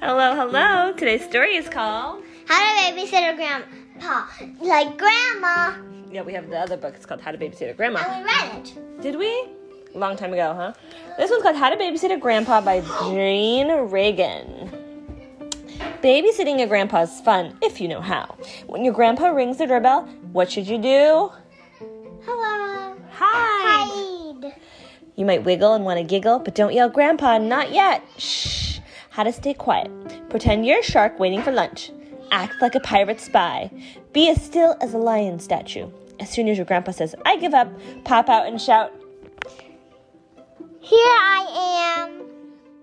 Hello, hello. Today's story is called. How to babysit a grandpa like grandma. Yeah, we have the other book. It's called How to Babysit a Grandma. And we read it. Did we? A long time ago, huh? This one's called How to Babysit a Grandpa by Jane Reagan. Babysitting a grandpa is fun if you know how. When your grandpa rings the doorbell, what should you do? Hello. Hide. You might wiggle and want to giggle, but don't yell, Grandpa, not yet. Shh. How to stay quiet. Pretend you're a shark waiting for lunch. Act like a pirate spy. Be as still as a lion statue. As soon as your grandpa says, I give up, pop out and shout. Here I am.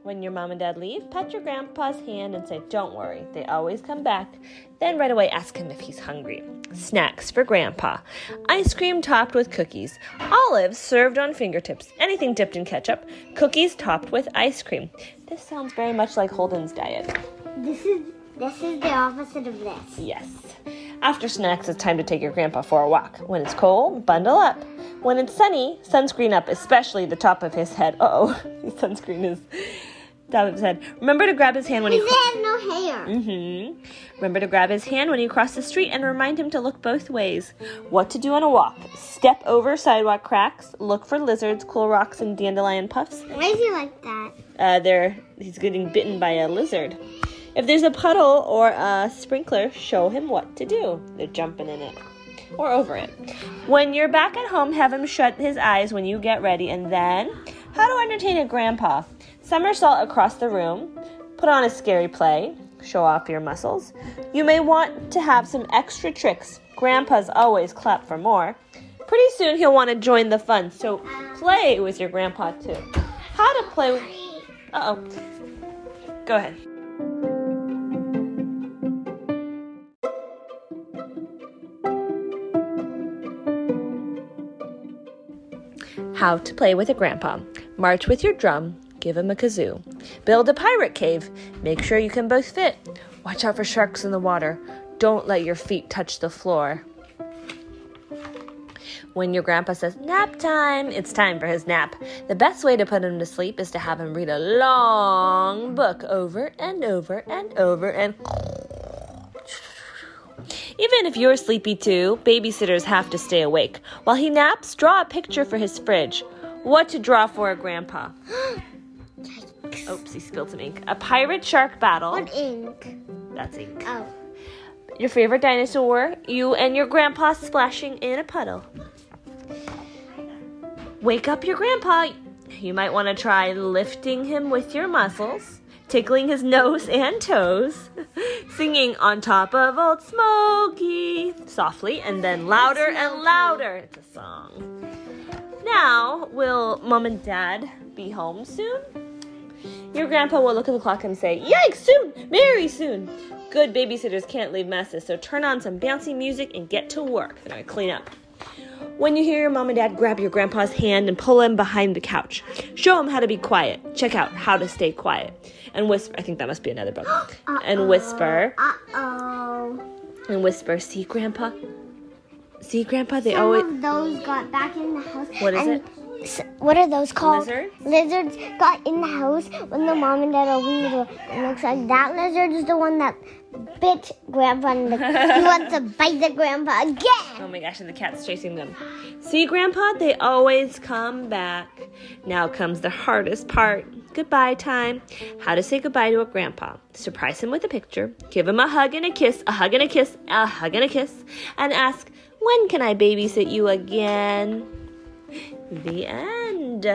When your mom and dad leave, pat your grandpa's hand and say, Don't worry, they always come back. Then right away ask him if he's hungry. Snacks for grandpa ice cream topped with cookies, olives served on fingertips, anything dipped in ketchup, cookies topped with ice cream. This sounds very much like Holden's diet. This is this is the opposite of this. Yes. After snacks, it's time to take your grandpa for a walk. When it's cold, bundle up. When it's sunny, sunscreen up, especially the top of his head. Uh oh, sunscreen is of his. Remember to grab his hand when He he. has no hair. Mm-hmm. Remember to grab his hand when you cross the street and remind him to look both ways. What to do on a walk. Step over sidewalk cracks. Look for lizards, cool rocks, and dandelion puffs. Why is he like that? Uh, they're, he's getting bitten by a lizard. If there's a puddle or a sprinkler, show him what to do. They're jumping in it or over it. When you're back at home, have him shut his eyes when you get ready, and then how to entertain a grandpa. Somersault across the room. Put on a scary play. Show off your muscles. You may want to have some extra tricks. Grandpas always clap for more. Pretty soon he'll want to join the fun, so play with your grandpa too. How to play with. Uh oh. Go ahead. How to play with a grandpa. March with your drum. Give him a kazoo. Build a pirate cave. Make sure you can both fit. Watch out for sharks in the water. Don't let your feet touch the floor. When your grandpa says nap time, it's time for his nap. The best way to put him to sleep is to have him read a long book over and over and over and. Even if you're sleepy too, babysitters have to stay awake. While he naps, draw a picture for his fridge. What to draw for a grandpa? Oops, he spilled some ink. A pirate shark battle. What ink? That's ink. Oh. Your favorite dinosaur, you and your grandpa splashing in a puddle. Wake up your grandpa. You might want to try lifting him with your muscles, tickling his nose and toes, singing on top of Old Smoky softly, and then louder and louder. It's a song. Now, will mom and dad be home soon? Your grandpa will look at the clock and say, Yikes, soon, very soon. Good babysitters can't leave messes, so turn on some bouncy music and get to work. They're clean up. When you hear your mom and dad grab your grandpa's hand and pull him behind the couch, show him how to be quiet. Check out how to stay quiet. And whisper, I think that must be another book. And whisper, Uh oh. and whisper, see, grandpa? See, grandpa? They Some always. of those got back in the house. What is it? What are those called? Lizards? Lizards got in the house when the mom and dad opened the door. It looks like that lizard is the one that bit Grandpa. In the, he wants to bite the Grandpa again. Oh my gosh, and the cat's chasing them. See, Grandpa, they always come back. Now comes the hardest part goodbye time. How to say goodbye to a grandpa. Surprise him with a picture, give him a hug and a kiss, a hug and a kiss, a hug and a kiss, and ask, When can I babysit you again? The end.